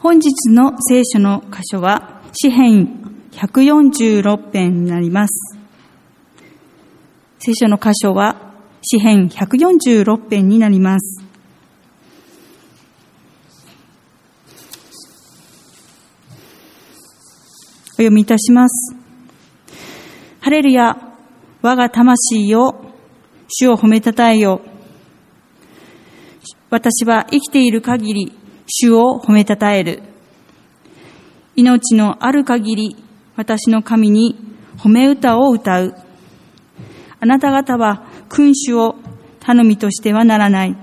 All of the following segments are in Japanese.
本日の聖書の箇所は、詩編146編になります。聖書の箇所は、詩編146編になります。お読みいたします。ハレルヤ、我が魂よ、主を褒めたたえよ。私は生きている限り、主を褒めたたえる。命のある限り、私の神に褒め歌を歌う。あなた方は君主を頼みとしてはならない。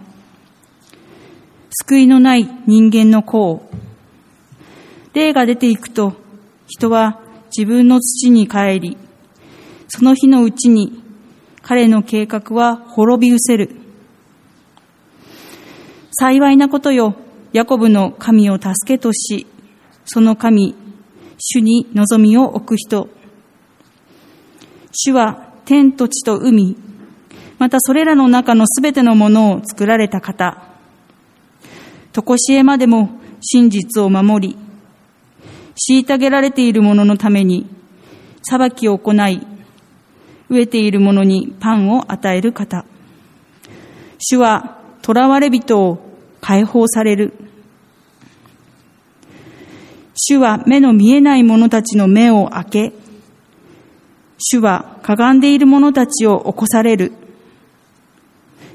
救いのない人間の子を。霊が出ていくと、人は自分の土に帰り、その日のうちに彼の計画は滅び失せる。幸いなことよ。ヤコブの神を助けとし、その神、主に望みを置く人。主は天と地と海、またそれらの中のすべてのものを作られた方。とこしえまでも真実を守り、虐げられている者のために裁きを行い、飢えている者にパンを与える方。主は囚われ人を解放される。主は目の見えない者たちの目を開け、主はかがんでいる者たちを起こされる。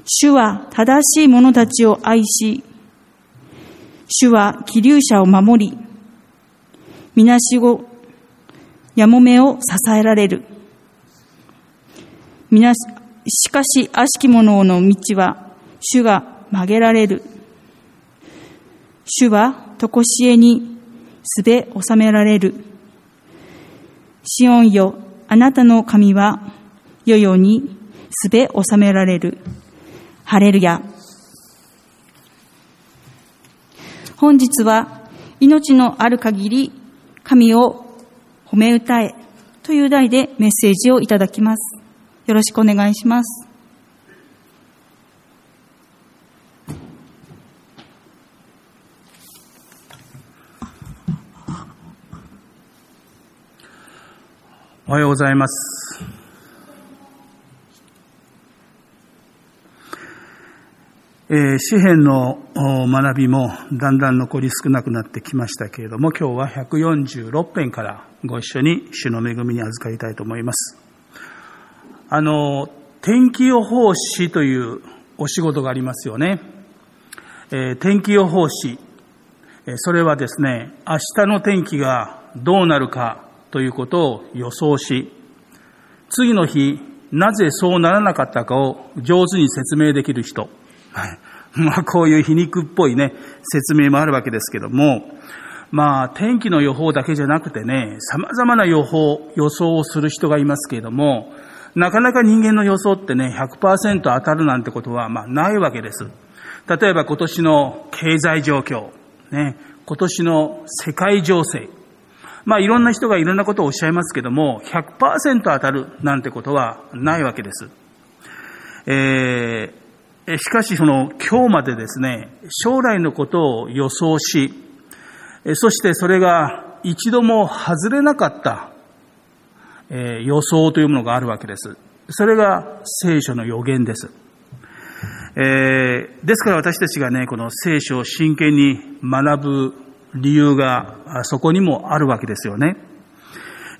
主は正しい者たちを愛し、主は気流者を守り、みなしご、やもめを支えられる。みなし、しかし悪しき者の道は、主が曲げられる。主は、とこしえにすべ収められる。シオンよ、あなたの神は、世々にすべ収められる。ハレルヤ。本日は、命のある限り、神を褒め歌えという題でメッセージをいただきます。よろしくお願いします。おはようございます。えー、詩篇の学びもだんだん残り少なくなってきましたけれども、今日は146編からご一緒に主の恵みに預かりたいと思います。あの、天気予報士というお仕事がありますよね。えー、天気予報士。それはですね、明日の天気がどうなるかということを予想し、次の日、なぜそうならなかったかを上手に説明できる人。はい。まあ、こういう皮肉っぽいね、説明もあるわけですけども、まあ、天気の予報だけじゃなくてね、様々な予報、予想をする人がいますけれども、なかなか人間の予想ってね、100%当たるなんてことは、まあ、ないわけです。例えば今年の経済状況、ね、今年の世界情勢、まあいろんな人がいろんなことをおっしゃいますけども、100%当たるなんてことはないわけです。えー、しかしその今日までですね、将来のことを予想し、そしてそれが一度も外れなかった、えー、予想というものがあるわけです。それが聖書の予言です。えー、ですから私たちがね、この聖書を真剣に学ぶ理由がそこにもあるわけですよね。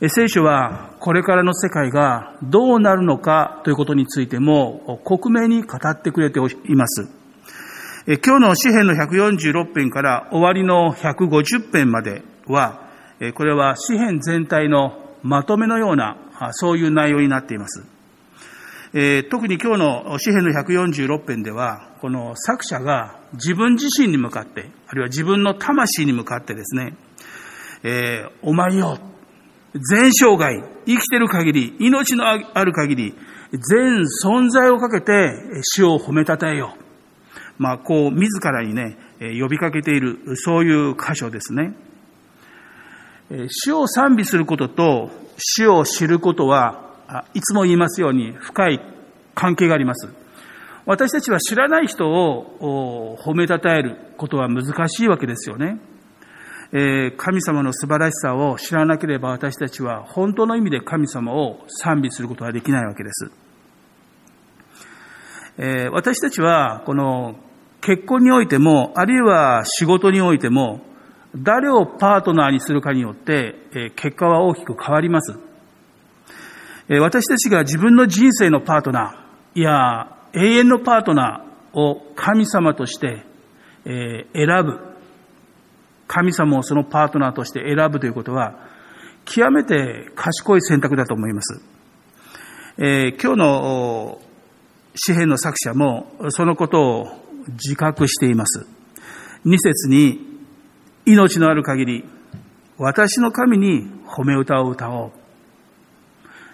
聖書はこれからの世界がどうなるのかということについても克明に語ってくれています。今日の詩篇の146編から終わりの150編までは、これは詩篇全体のまとめのような、そういう内容になっています。え特に今日の詩篇の146編では、この作者が自分自身に向かって、あるいは自分の魂に向かってですね、えー、お前よ、全生涯、生きてる限り、命のある限り、全存在をかけて主を褒めたたえよ。まあ、こう、自らにね、呼びかけている、そういう箇所ですね。主を賛美することと主を知ることはいつも言いますように深い関係があります。私たちは知らない人を褒めたたえることは難しいわけですよね。え神様の素晴らしさを知らなければ私たちは本当の意味で神様を賛美することはできないわけです。え私たちはこの結婚においても、あるいは仕事においても、誰をパートナーにするかによって、え結果は大きく変わります。私たちが自分の人生のパートナー、いや、永遠のパートナーを神様として、え選ぶ。神様をそのパートナーとして選ぶということは、極めて賢い選択だと思います。え、今日の詩篇の作者もそのことを自覚しています。二節に命のある限り、私の神に褒め歌を歌おう。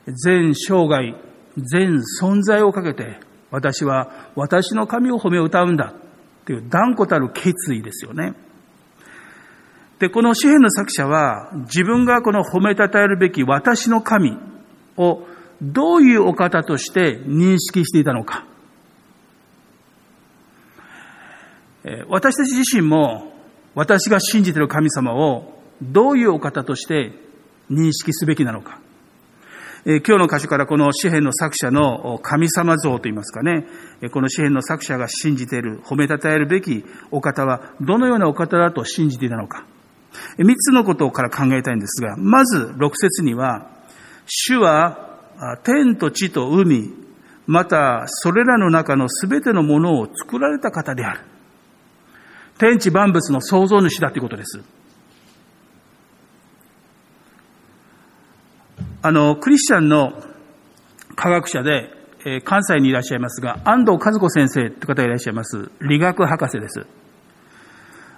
全生涯、全存在をかけて、私は私の神を褒め歌うんだ。という断固たる決意ですよね。で、この詩篇の作者は、自分がこの褒めたたえるべき私の神をどういうお方として認識していたのか。私たち自身も私が信じている神様をどういうお方として認識すべきなのか。え今日の箇所からこの詩篇の作者の神様像といいますかね、この詩篇の作者が信じている、褒めたたえるべきお方はどのようなお方だと信じていたのか。三つのことから考えたいんですが、まず六節には、主は天と地と海、またそれらの中のすべてのものを作られた方である。天地万物の創造主だということです。あの、クリスチャンの科学者で、え、関西にいらっしゃいますが、安藤和子先生という方がいらっしゃいます。理学博士です。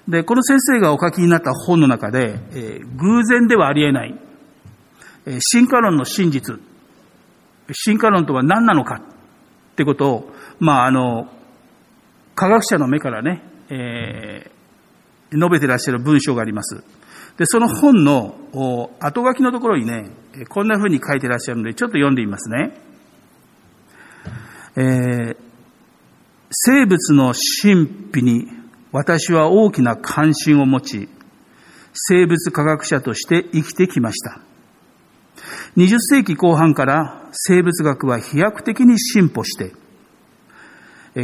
で、この先生がお書きになった本の中で、えー、偶然ではありえない、えー、進化論の真実、進化論とは何なのかってことを、まあ、あの、科学者の目からね、えー、述べてらっしゃる文章があります。で、その本の後書きのところにね、こんな風に書いてらっしゃるので、ちょっと読んでみますね。えー、生物の神秘に私は大きな関心を持ち、生物科学者として生きてきました。20世紀後半から生物学は飛躍的に進歩して、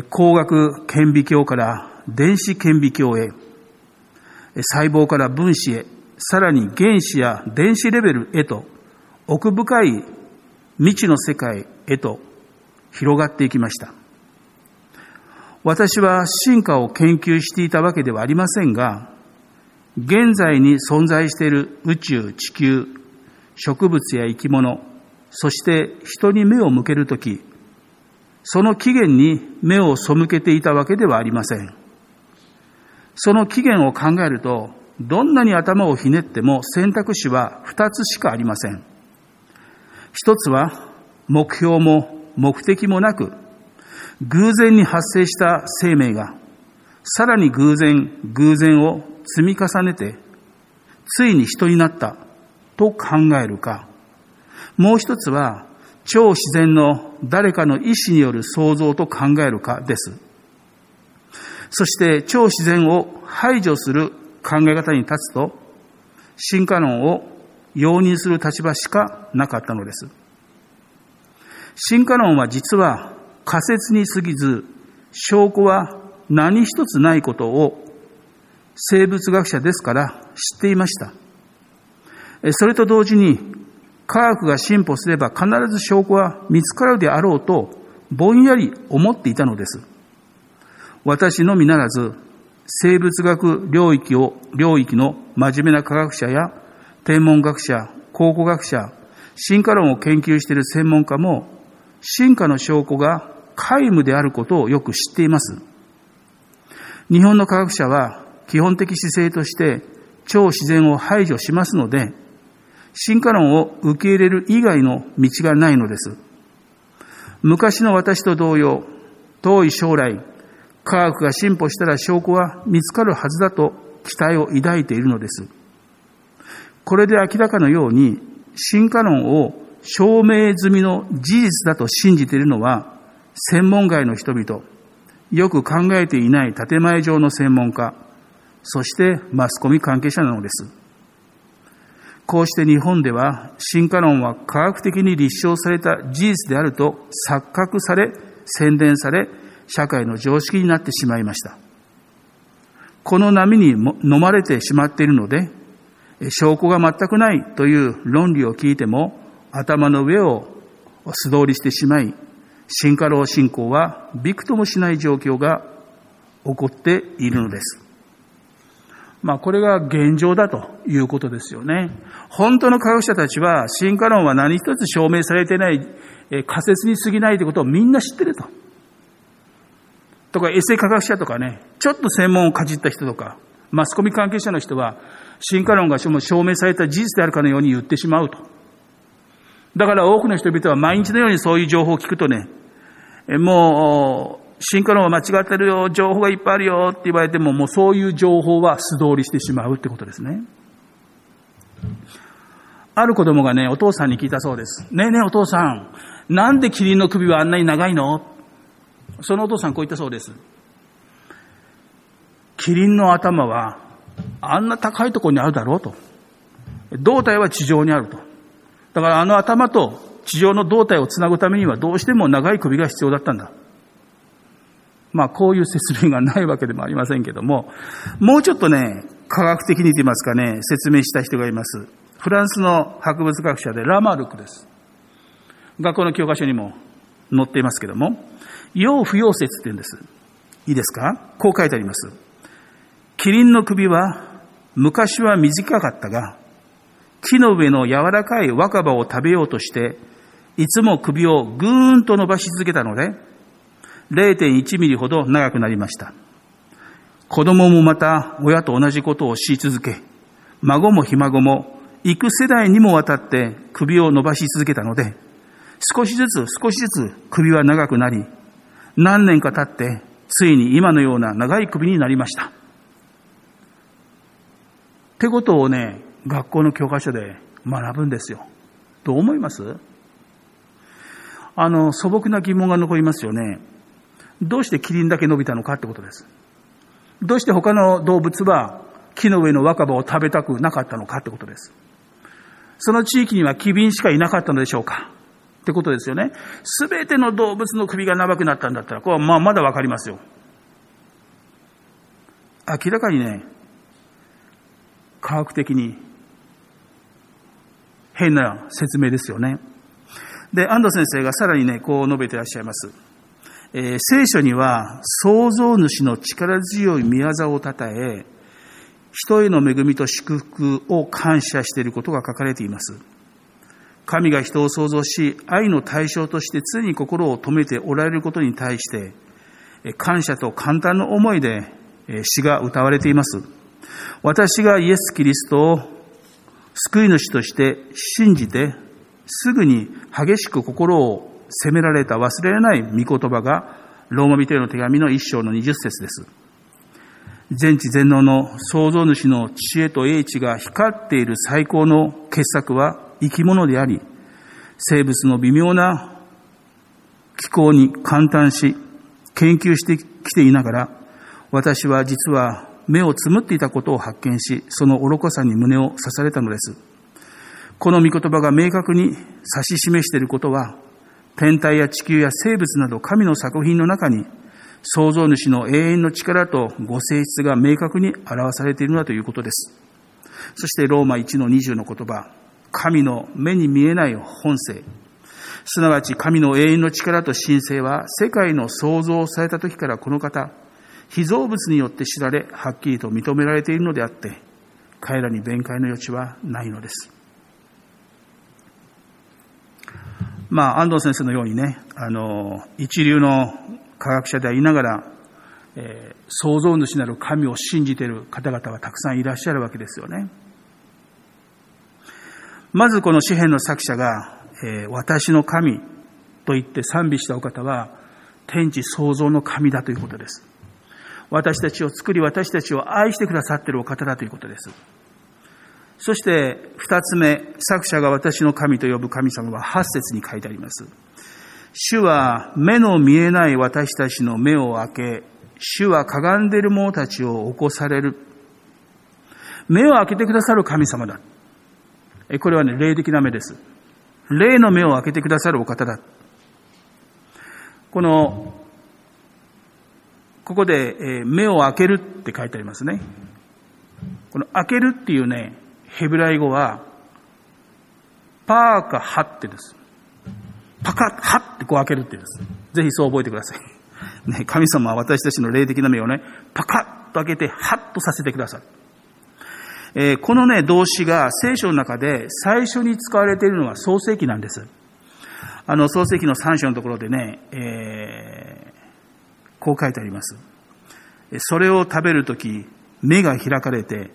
工学顕微鏡から電子顕微鏡へ、細胞から分子へ、さらに原子や電子レベルへと、奥深い未知の世界へと広がっていきました。私は進化を研究していたわけではありませんが、現在に存在している宇宙、地球、植物や生き物、そして人に目を向けるとき、その起源に目を背けていたわけではありません。その起源を考えると、どんなに頭をひねっても選択肢は二つしかありません。一つは目標も目的もなく、偶然に発生した生命が、さらに偶然、偶然を積み重ねて、ついに人になったと考えるか、もう一つは超自然の誰かの意志による創造と考えるかです。そして超自然を排除する考え方に立つと、進化論を容認する立場しかなかったのです。進化論は実は仮説に過ぎず、証拠は何一つないことを生物学者ですから知っていました。それと同時に科学が進歩すれば必ず証拠は見つかるであろうとぼんやり思っていたのです。私のみならず、生物学領域を、領域の真面目な科学者や天文学者、考古学者、進化論を研究している専門家も、進化の証拠が皆無であることをよく知っています。日本の科学者は基本的姿勢として超自然を排除しますので、進化論を受け入れる以外の道がないのです。昔の私と同様、遠い将来、科学が進歩したら証拠は見つかるはずだと期待を抱いているのです。これで明らかのように進化論を証明済みの事実だと信じているのは専門外の人々、よく考えていない建前上の専門家、そしてマスコミ関係者なのです。こうして日本では進化論は科学的に立証された事実であると錯覚され、宣伝され、社会の常識になってしまいました。この波に飲まれてしまっているので、証拠が全くないという論理を聞いても頭の上を素通りしてしまい、進化論信仰はびくともしない状況が起こっているのです。まあこれが現状だということですよね。本当の科学者たちは進化論は何一つ証明されてない仮説に過ぎないということをみんな知ってると。とか、エセ科学者とかね、ちょっと専門をかじった人とか、マスコミ関係者の人は、進化論が証明された事実であるかのように言ってしまうと。だから多くの人々は毎日のようにそういう情報を聞くとね、もう、進化論は間違ってるよ、情報がいっぱいあるよって言われても、もうそういう情報は素通りしてしまうってことですね。ある子供がね、お父さんに聞いたそうです。ねえねえお父さん、なんでキリンの首はあんなに長いの？そのお父さんこう言ったそうです。キリンの頭はあんな高いところにあるだろうと。胴体は地上にあると。だからあの頭と地上の胴体をつなぐためにはどうしても長い首が必要だったんだ。まあこういう説明がないわけでもありませんけども、もうちょっとね、科学的に言いますかね、説明した人がいます。フランスの博物学者でラマルクです。学校の教科書にも載っていますけども、要不要説って言うんです。いいですか？こう書いてあります。キリンの首は昔は短かったが、木の上の柔らかい若葉を食べようとして、いつも首をぐーんと伸ばし続けたので、0.1ミリほど長くなりました。子供もまた親と同じことをし続け、孫もひ孫も幾世代にもわたって首を伸ばし続けたので、少しずつ少しずつ首は長くなり、何年か経ってついに今のような長い首になりました。ってことをね、学校の教科書で学ぶんですよ。どう思います？あの、素朴な疑問が残りますよね。どうしてキリンだけ伸びたのかってことです。どうして他の動物は木の上の若葉を食べたくなかったのかってことです。その地域には機敏しかいなかったのでしょうかってことですよね。すべての動物の首が長くなったんだったら、これはまあまだわかりますよ。明らかにね、科学的に変な説明ですよね。で、安藤先生がさらにね、こう述べていらっしゃいます。えー、聖書には創造主の力強い見業をたたえ、人への恵みと祝福を感謝していることが書かれています。神が人を創造し、愛の対象として常に心を止めておられることに対して、感謝と簡単な思いで詩が歌われています。私がイエス・キリストを救い主として信じて、すぐに激しく心を責められた忘れられない御言葉が、ローマ人への手紙の一章の二十節です。全知全能の創造主の知恵と英知が光っている最高の傑作は生き物であり、生物の微妙な気候に感嘆し、研究してきていながら、私は実は目をつむっていたことを発見し、その愚かさに胸を刺されたのです。この御言葉が明確に指し示していることは、天体や地球や生物など神の作品の中に、創造主の永遠の力とご性質が明確に表されているのだということです。そしてローマ1の20の言葉、神の目に見えない本性、すなわち神の永遠の力と神聖は世界の創造された時からこの方、被造物によって知られ、はっきりと認められているのであって、彼らに弁解の余地はないのです。まあ、安藤先生のようにね、あの、一流の科学者でありながら、えー、創造主なる神を信じている方々はたくさんいらっしゃるわけですよね。まずこの詩篇の作者が、えー、私の神と言って賛美したお方は、天地創造の神だということです。私たちを作り、私たちを愛してくださっているお方だということです。そして二つ目、作者が私の神と呼ぶ神様は八節に書いてあります。主は目の見えない私たちの目を開け、主はかがんでいる者たちを起こされる。目を開けてくださる神様だ。これはね、霊的な目です。霊の目を開けてくださるお方だ。この、ここで、え目を開けるって書いてありますね。この開けるっていうね、ヘブライ語は、パーかハってです。パカッ、ハってこう開けるって言うんです。ぜひそう覚えてください。ね、神様は私たちの霊的な目をね、パカッと開けて、ハッとさせてください。え、このね、動詞が聖書の中で最初に使われているのは創世記なんです。あの、創世記の3章のところでね、えー、こう書いてあります。それを食べるとき、目が開かれて、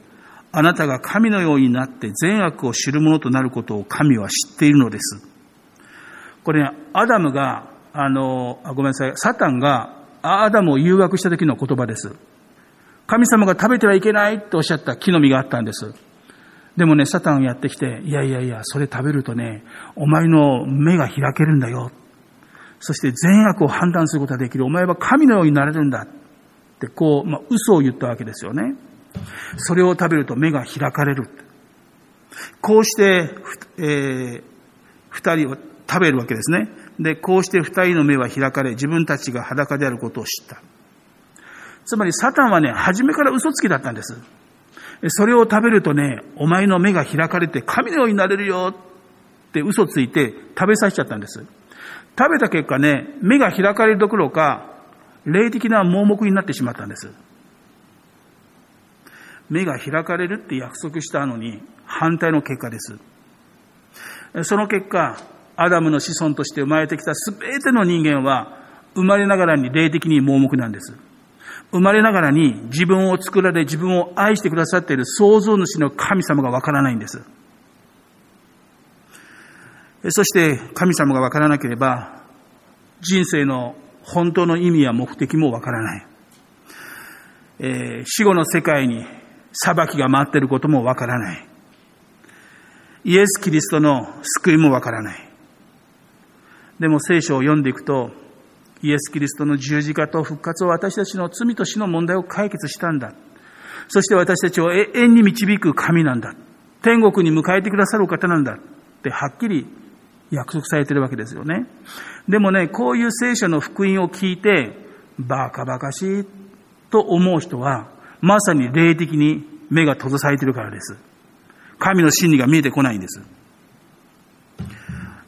あなたが神のようになって善悪を知るものとなることを神は知っているのです。これ、ね、アダムが、あの、あごめんなさい、サタンがアダムを誘惑した時の言葉です。神様が食べてはいけないとおっしゃった木の実があったんです。でもね、サタンやってきて、いやいやいや、それ食べるとね、お前の目が開けるんだよ。そして善悪を判断することができる。お前は神のようになれるんだ。ってこう、まあ、嘘を言ったわけですよね。それを食べると目が開かれる。こうして、えー、二人を食べるわけですね。で、こうして二人の目は開かれ、自分たちが裸であることを知った。つまりサタンはね、初めから嘘つきだったんです。それを食べるとね、お前の目が開かれて神のようになれるよって嘘ついて食べさせちゃったんです。食べた結果ね、目が開かれるどころか、霊的な盲目になってしまったんです。目が開かれるって約束したのに反対の結果です。その結果、アダムの子孫として生まれてきた全ての人間は生まれながらに霊的に盲目なんです。生まれながらに自分を作られ自分を愛してくださっている創造主の神様がわからないんです。そして神様がわからなければ人生の本当の意味や目的もわからない。えー、死後の世界に裁きが待っていることもわからない。イエス・キリストの救いもわからない。でも聖書を読んでいくと、イエス・キリストの十字架と復活を私たちの罪と死の問題を解決したんだ。そして私たちを永遠に導く神なんだ。天国に迎えてくださるお方なんだ。ってはっきり約束されてるわけですよね。でもね、こういう聖書の福音を聞いて、バカバカしいと思う人は、まさに霊的に目が閉ざされてるからです。神の真理が見えてこないんです。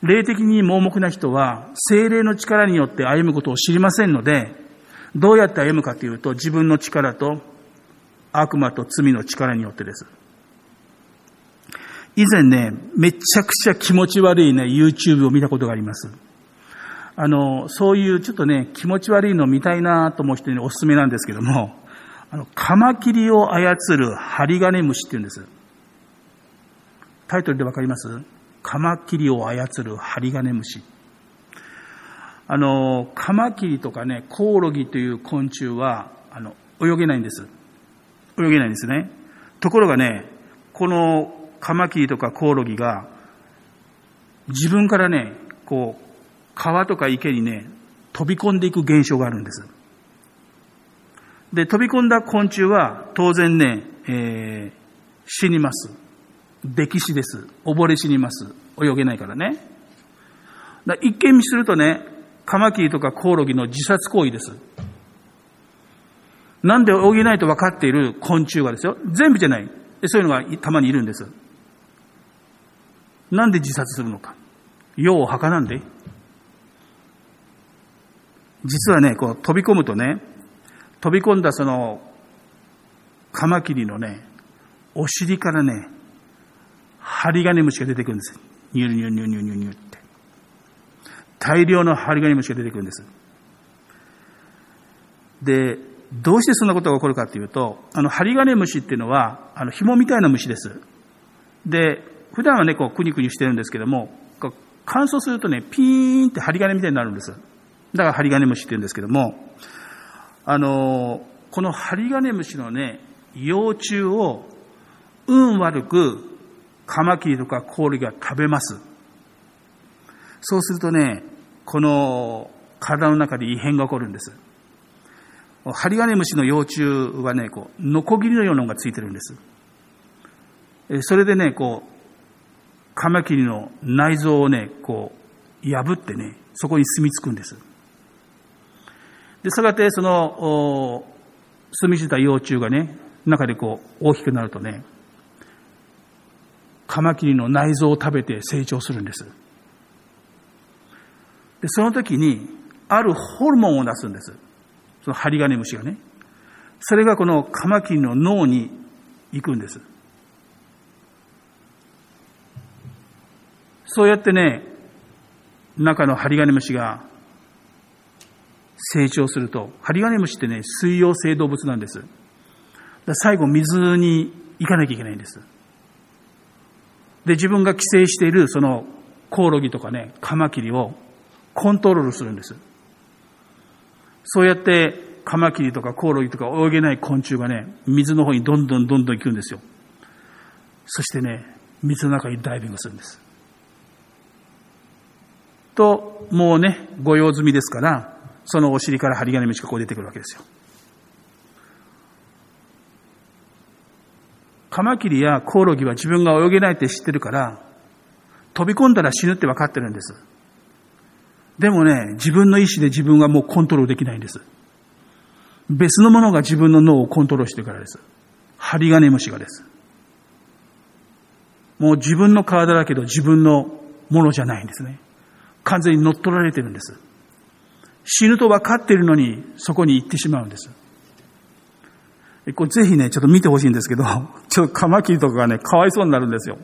霊的に盲目な人は、精霊の力によって歩むことを知りませんので、どうやって歩むかというと、自分の力と悪魔と罪の力によってです。以前ね、めちゃくちゃ気持ち悪いね、YouTube を見たことがあります。あの、そういうちょっとね、気持ち悪いのを見たいなと思う人におすすめなんですけども、あの、カマキリを操る針金虫って言うんです。タイトルでわかります？カマキリを操る針金虫。あの、カマキリとかね、コオロギという昆虫は、あの、泳げないんです。泳げないんですね。ところがね、このカマキリとかコオロギが、自分からね、こう、川とか池にね、飛び込んでいく現象があるんです。で、飛び込んだ昆虫は当然ね、えー、死にます。溺死です。溺れ死にます。泳げないからね。だ一見見するとね、カマキリとかコオロギの自殺行為です。なんで泳げないと分かっている昆虫がですよ。全部じゃない。そういうのがたまにいるんです。なんで自殺するのか。用を吐かなんで。実はね、こう飛び込むとね、飛び込んだそのカマキリのね、お尻からね、針金虫が出てくるんです。ニュルニュルニュルニュルニュルニュルって。大量の針金虫が出てくるんです。で、どうしてそんなことが起こるかというと、あの、針金虫っていうのは、あの、紐みたいな虫です。で、普段はね、こう、くにくにしてるんですけども、乾燥するとね、ピーンって針金みたいになるんです。だから針金虫って言うんですけども、あの、この針金虫のね、幼虫を運悪くカマキリとかコオロギが食べます。そうするとね、この体の中で異変が起こるんです。ハリガネムシの幼虫はね、こう、ノコギリのようなのがついてるんです。それでね、こう、カマキリの内臓をね、こう、破ってね、そこに住み着くんです。で、さがてその、住み着いた幼虫がね、中でこう、大きくなるとね、カマキリの内臓を食べて成長するんです。で、その時に、あるホルモンを出すんです。そのハリガネムシがね。それがこのカマキリの脳に行くんです。そうやってね、中のハリガネムシが成長すると、ハリガネムシってね、水溶性動物なんです。最後、水に行かなきゃいけないんです。で、自分が寄生しているそのコオロギとかね、カマキリをコントロールするんです。そうやってカマキリとかコオロギとか泳げない昆虫がね、水の方にどんどんどんどん行くんですよ。そしてね、水の中にダイビングするんです。と、もうね、ご用済みですから、そのお尻から針金虫がこう出てくるわけですよ。カマキリやコオロギは自分が泳げないって知ってるから、飛び込んだら死ぬって分かってるんです。でもね、自分の意志で自分はもうコントロールできないんです。別のものが自分の脳をコントロールしてるからです。針金虫がです。もう自分の体だけど自分のものじゃないんですね。完全に乗っ取られてるんです。死ぬと分かってるのに、そこに行ってしまうんです。これぜひね、ちょっと見てほしいんですけど、ちょっとカマキリとかがね、かわいそうになるんですよ。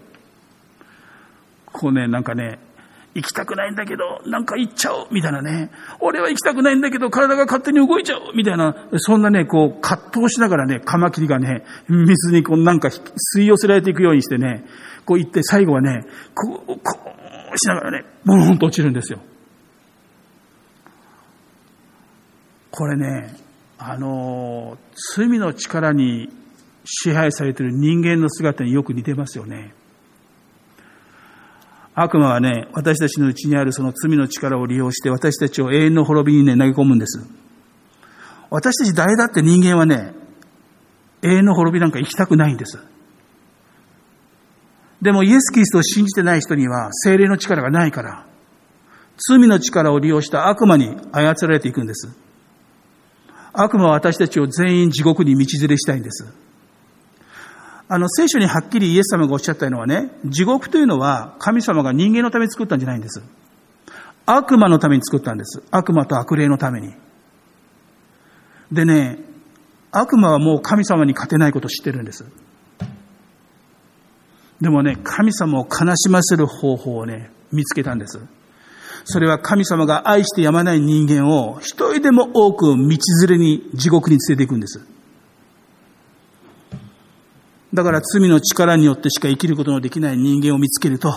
こうね、なんかね、行きたくないんだけど、なんか行っちゃおうみたいなね。俺は行きたくないんだけど、体が勝手に動いちゃおうみたいな、そんなね、こう、葛藤しながらね、カマキリがね、水にこう、なんか吸い寄せられていくようにしてね、こう行って最後はね、こう、こう、しながらね、ボーンと落ちるんですよ。これね、あの、罪の力に支配されている人間の姿によく似てますよね。悪魔はね、私たちのうちにあるその罪の力を利用して私たちを永遠の滅びにね、投げ込むんです。私たち誰だって人間はね、永遠の滅びなんか生きたくないんです。でもイエス・キリストを信じてない人には精霊の力がないから、罪の力を利用した悪魔に操られていくんです。悪魔は私たちを全員地獄に道連れしたいんです。あの、聖書にはっきりイエス様がおっしゃったのはね、地獄というのは神様が人間のために作ったんじゃないんです。悪魔のために作ったんです。悪魔と悪霊のために。でね、悪魔はもう神様に勝てないことを知ってるんです。でもね、神様を悲しませる方法をね、見つけたんです。それは神様が愛してやまない人間を一人でも多く道連れに地獄に連れていくんです。だから罪の力によってしか生きることのできない人間を見つけると、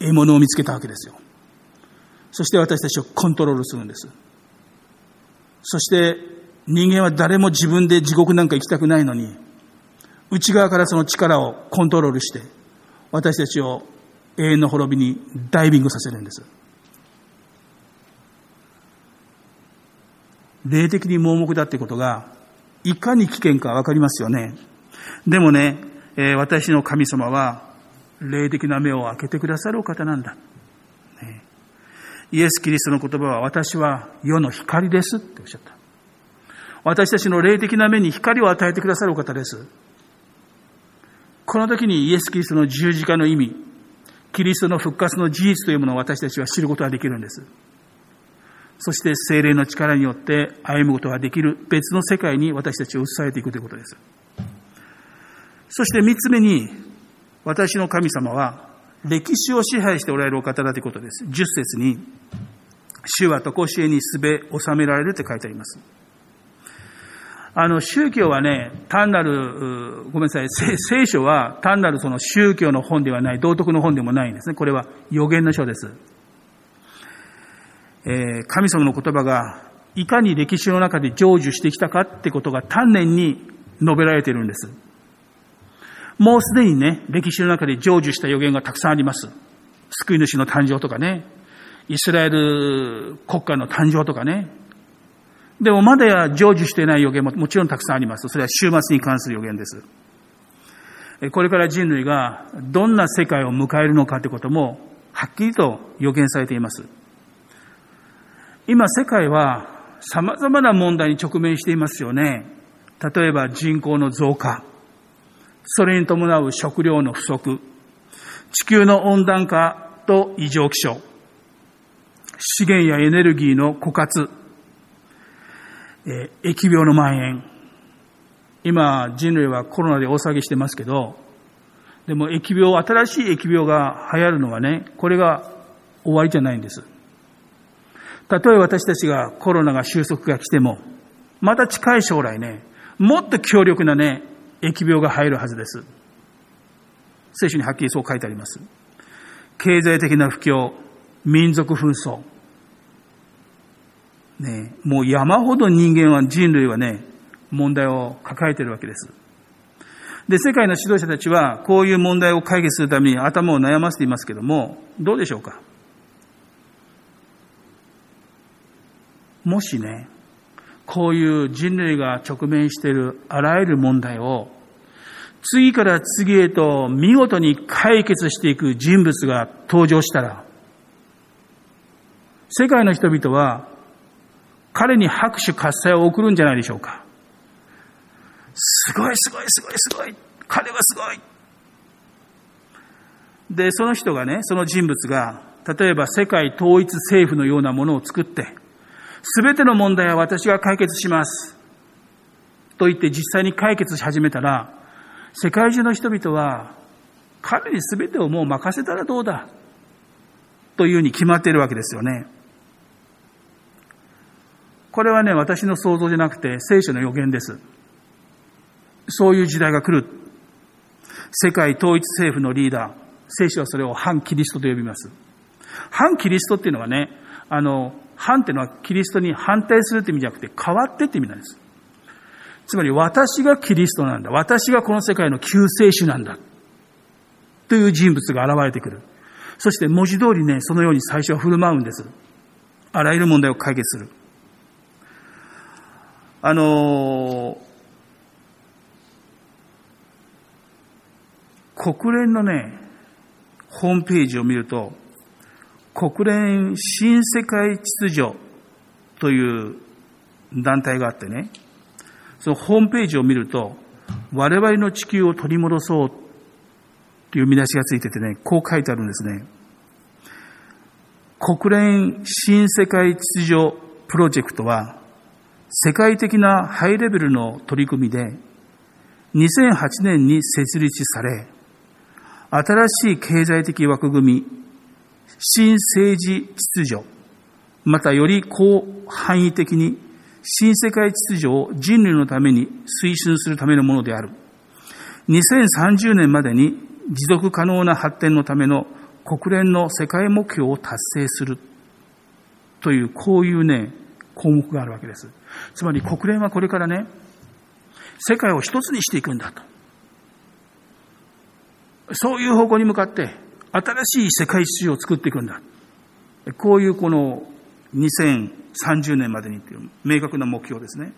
獲物を見つけたわけですよ。そして私たちをコントロールするんです。そして人間は誰も自分で地獄なんか行きたくないのに、内側からその力をコントロールして、私たちを永遠の滅びにダイビングさせるんです。霊的に盲目だってことが、いかに危険かわかりますよね。でもね、えー、私の神様は、霊的な目を開けてくださるお方なんだ。ね、イエス・キリストの言葉は、私は世の光ですっておっしゃった。私たちの霊的な目に光を与えてくださるお方です。この時にイエス・キリストの十字架の意味、キリストの復活の事実というものを私たちは知ることができるんです。そして精霊の力によって歩むことができる別の世界に私たちを移されていくということです。そして三つ目に、私の神様は歴史を支配しておられるお方だということです。十節に、主は常しえにすべ収められるって書いてあります。あの、宗教はね、単なる、ごめんなさい、聖書は単なるその宗教の本ではない、道徳の本でもないんですね。これは予言の書です。え、神様の言葉がいかに歴史の中で成就してきたかってことが丹念に述べられているんです。もうすでにね、歴史の中で成就した予言がたくさんあります。救い主の誕生とかね、イスラエル国家の誕生とかね、でもまだや成就していない予言ももちろんたくさんあります。それは週末に関する予言です。これから人類がどんな世界を迎えるのかということもはっきりと予見されています。今世界は様々な問題に直面していますよね。例えば人口の増加、それに伴う食料の不足、地球の温暖化と異常気象、資源やエネルギーの枯渇、え疫病の蔓延。今、人類はコロナで大騒ぎしてますけど、でも疫病、新しい疫病が流行るのはね、これが終わりじゃないんです。たとえ私たちがコロナが収束が来ても、また近い将来ね、もっと強力なね、疫病が入るはずです。聖書にはっきりそう書いてあります。経済的な不況、民族紛争。ね、もう山ほど人間は、人類はね、問題を抱えているわけです。で、世界の指導者たちは、こういう問題を解決するために頭を悩ませていますけども、どうでしょうか？もしね、こういう人類が直面しているあらゆる問題を、次から次へと見事に解決していく人物が登場したら、世界の人々は彼に拍手喝采を送るんじゃないでしょうか。すごいすごいすごいすごい彼はすごいで、その人がね、その人物が、例えば世界統一政府のようなものを作って、すべての問題は私が解決します。と言って実際に解決し始めたら、世界中の人々は、彼にすべてをもう任せたらどうだ？というふうに決まっているわけですよね。これはね、私の想像じゃなくて聖書の予言です。そういう時代が来る。世界統一政府のリーダー、聖書はそれを反キリストと呼びます。反キリストっていうのはね、あの、反っていうのはキリストに反対するって意味じゃなくて変わってって意味なんです。つまり私がキリストなんだ。私がこの世界の救世主なんだ。という人物が現れてくる。そして文字通りね、そのように最初は振る舞うんです。あらゆる問題を解決する。あの国連のね、ホームページを見ると、国連新世界秩序という団体があってね、そのホームページを見ると、我々の地球を取り戻そうという見出しがついててね、こう書いてあるんですね。国連新世界秩序プロジェクトは、世界的なハイレベルの取り組みで、2008年に設立され、新しい経済的枠組み、新政治秩序、またより広範囲的に新世界秩序を人類のために推進するためのものである。2030年までに持続可能な発展のための国連の世界目標を達成するという、こういうね、項目があるわけです。つまり国連はこれからね、世界を一つにしていくんだと。そういう方向に向かって、新しい世界秩序を作っていくんだ。こういうこの2030年までにという明確な目標ですね。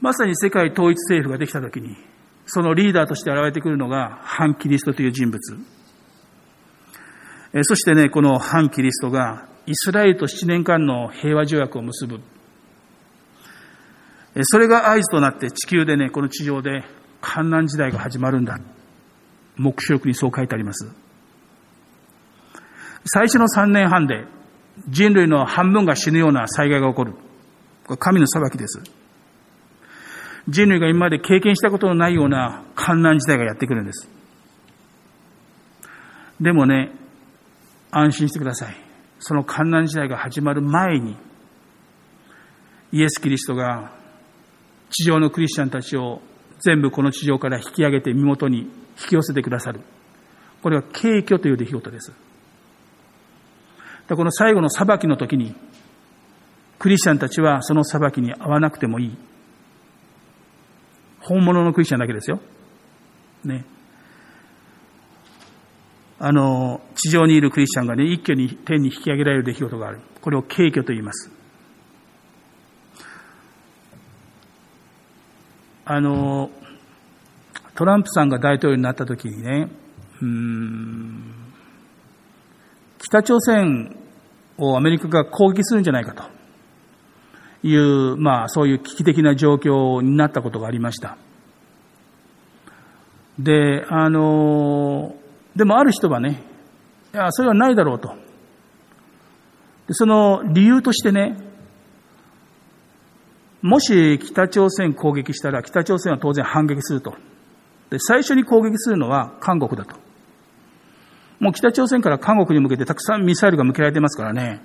まさに世界統一政府ができたときに、そのリーダーとして現れてくるのが反キリストという人物。そしてね、この反キリストがイスラエルと7年間の平和条約を結ぶ。それが合図となって地球でね、この地上で観難時代が始まるんだ。目視録にそう書いてあります。最初の3年半で人類の半分が死ぬような災害が起こる。これ神の裁きです。人類が今まで経験したことのないような観難時代がやってくるんです。でもね、安心してください。その観難時代が始まる前に、イエス・キリストが地上のクリスチャンたちを全部この地上から引き上げて身元に引き寄せてくださる。これは敬虚という出来事です。この最後の裁きの時に、クリスチャンたちはその裁きに合わなくてもいい。本物のクリスチャンだけですよ。ね。あの、地上にいるクリスチャンがね、一挙に天に引き上げられる出来事がある。これを敬虚と言います。あの、トランプさんが大統領になった時にね、うん、北朝鮮をアメリカが攻撃するんじゃないかという、まあそういう危機的な状況になったことがありました。で、あの、でもある人はね、いや、それはないだろうと。その理由としてね、もし北朝鮮攻撃したら北朝鮮は当然反撃すると。で、最初に攻撃するのは韓国だと。もう北朝鮮から韓国に向けてたくさんミサイルが向けられてますからね。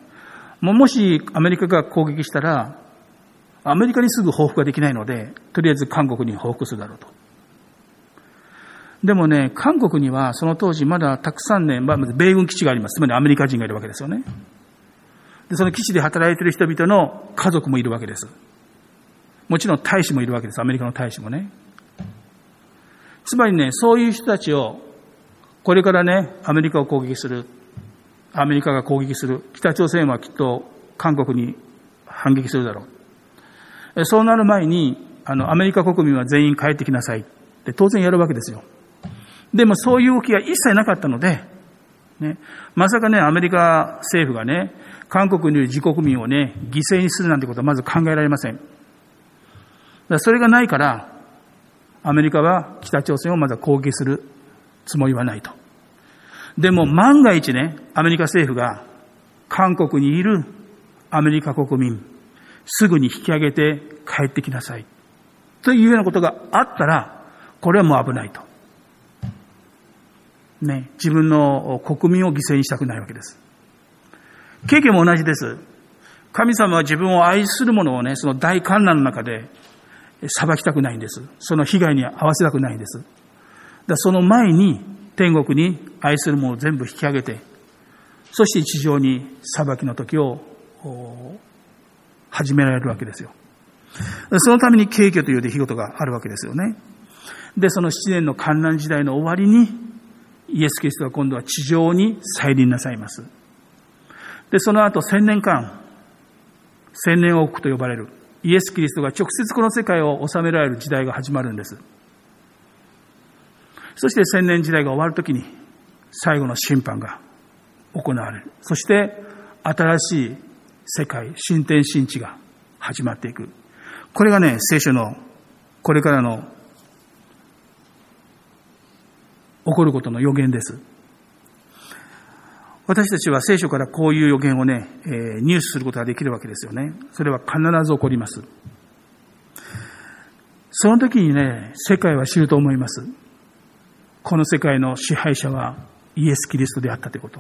もうもしアメリカが攻撃したら、アメリカにすぐ報復ができないので、とりあえず韓国に報復するだろうと。でもね、韓国にはその当時まだたくさんね、まあ、米軍基地があります。つまりアメリカ人がいるわけですよね。で、その基地で働いている人々の家族もいるわけです。もちろん大使もいるわけです。アメリカの大使もね。つまりね、そういう人たちを、これからね、アメリカを攻撃する。アメリカが攻撃する。北朝鮮はきっと韓国に反撃するだろう。そうなる前に、あの、アメリカ国民は全員帰ってきなさいって当然やるわけですよ。でもそういう動きが一切なかったので、ね、まさかね、アメリカ政府がね、韓国にいる自国民をね、犠牲にするなんてことはまず考えられません。それがないから、アメリカは北朝鮮をまだ攻撃するつもりはないと。でも万が一ね、アメリカ政府が韓国にいるアメリカ国民、すぐに引き上げて帰ってきなさい。というようなことがあったら、これはもう危ないと。ね、自分の国民を犠牲にしたくないわけです。経験も同じです。神様は自分を愛する者をね、その大観難の中で裁きたくないんです。その被害に合わせたくないんです。だその前に天国に愛する者を全部引き上げて、そして地上に裁きの時を始められるわけですよ。そのために敬虚という出来事があるわけですよね。で、その7年の観覧時代の終わりに、イエス・キリストは今度は地上に再臨なさいます。で、その後千年間、千年王国と呼ばれるイエス・キリストが直接この世界を治められる時代が始まるんです。そして千年時代が終わるときに最後の審判が行われる。そして新しい世界、新天新地が始まっていく。これがね、聖書のこれからの起こることの予言です。私たちは聖書からこういう予言をね、えー、入手することができるわけですよね。それは必ず起こります。その時にね、世界は知ると思います。この世界の支配者はイエス・キリストであったということ。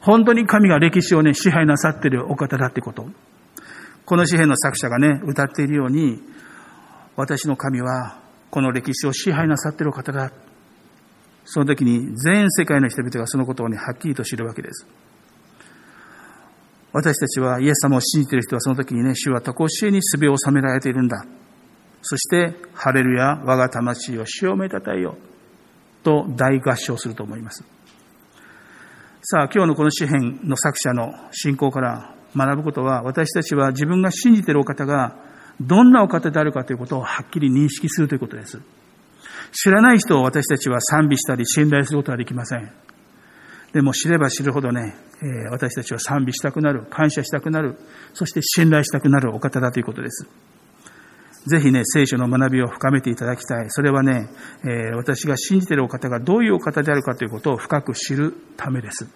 本当に神が歴史をね、支配なさっているお方だってこと。この詩篇の作者がね、歌っているように、私の神はこの歴史を支配なさっているお方だ。その時に全世界の人々がそのことをね、はっきりと知るわけです。私たちはイエス様を信じている人はその時にね、主は他しえにすべを収められているんだ。そして、ハレルヤ、我が魂を死をめたたえよ。と大合唱すると思います。さあ、今日のこの詩篇の作者の信仰から学ぶことは、私たちは自分が信じているお方がどんなお方であるかということをはっきり認識するということです。知らない人を私たちは賛美したり信頼することはできません。でも知れば知るほどね、え、私たちは賛美したくなる、感謝したくなる、そして信頼したくなるお方だということです。ぜひね、聖書の学びを深めていただきたい。それはね、え、私が信じているお方がどういうお方であるかということを深く知るためです。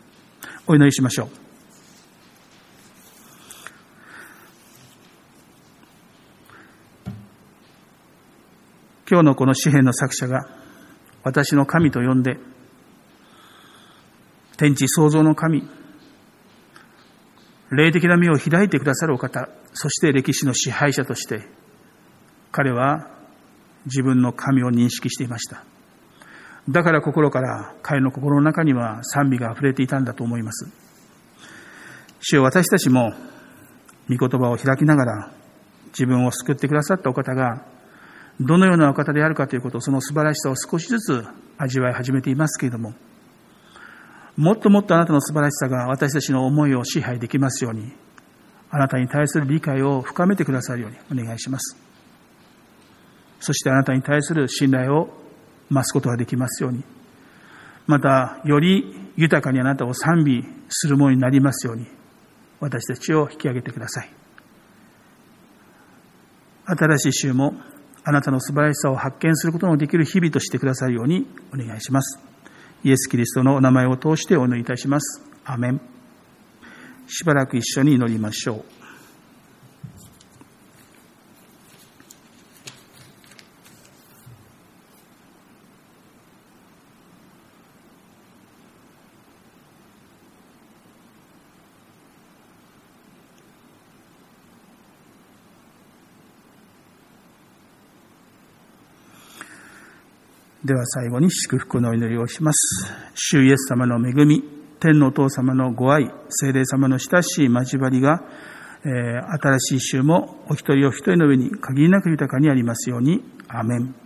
お祈りしましょう。今日のこの詩篇の作者が私の神と呼んで、天地創造の神、霊的な目を開いてくださるお方、そして歴史の支配者として、彼は自分の神を認識していました。だから心から彼の心の中には賛美が溢れていたんだと思います。主よ私たちも御言葉を開きながら自分を救ってくださったお方がどのようなお方であるかということ、その素晴らしさを少しずつ味わい始めていますけれども、もっともっとあなたの素晴らしさが私たちの思いを支配できますように、あなたに対する理解を深めてくださるようにお願いします。そしてあなたに対する信頼を増すことができますように、また、より豊かにあなたを賛美するものになりますように、私たちを引き上げてください。新しい週もあなたの素晴らしさを発見することのできる日々としてくださるようにお願いします。イエス・キリストのお名前を通してお祈りいたします。アメン。しばらく一緒に祈りましょう。では最後に祝福の祈りをします。主イエス様の恵み、天のお父様のご愛、聖霊様の親しい交わりが、えー、新しい週もお一人お一人の上に限りなく豊かにありますように。アメン。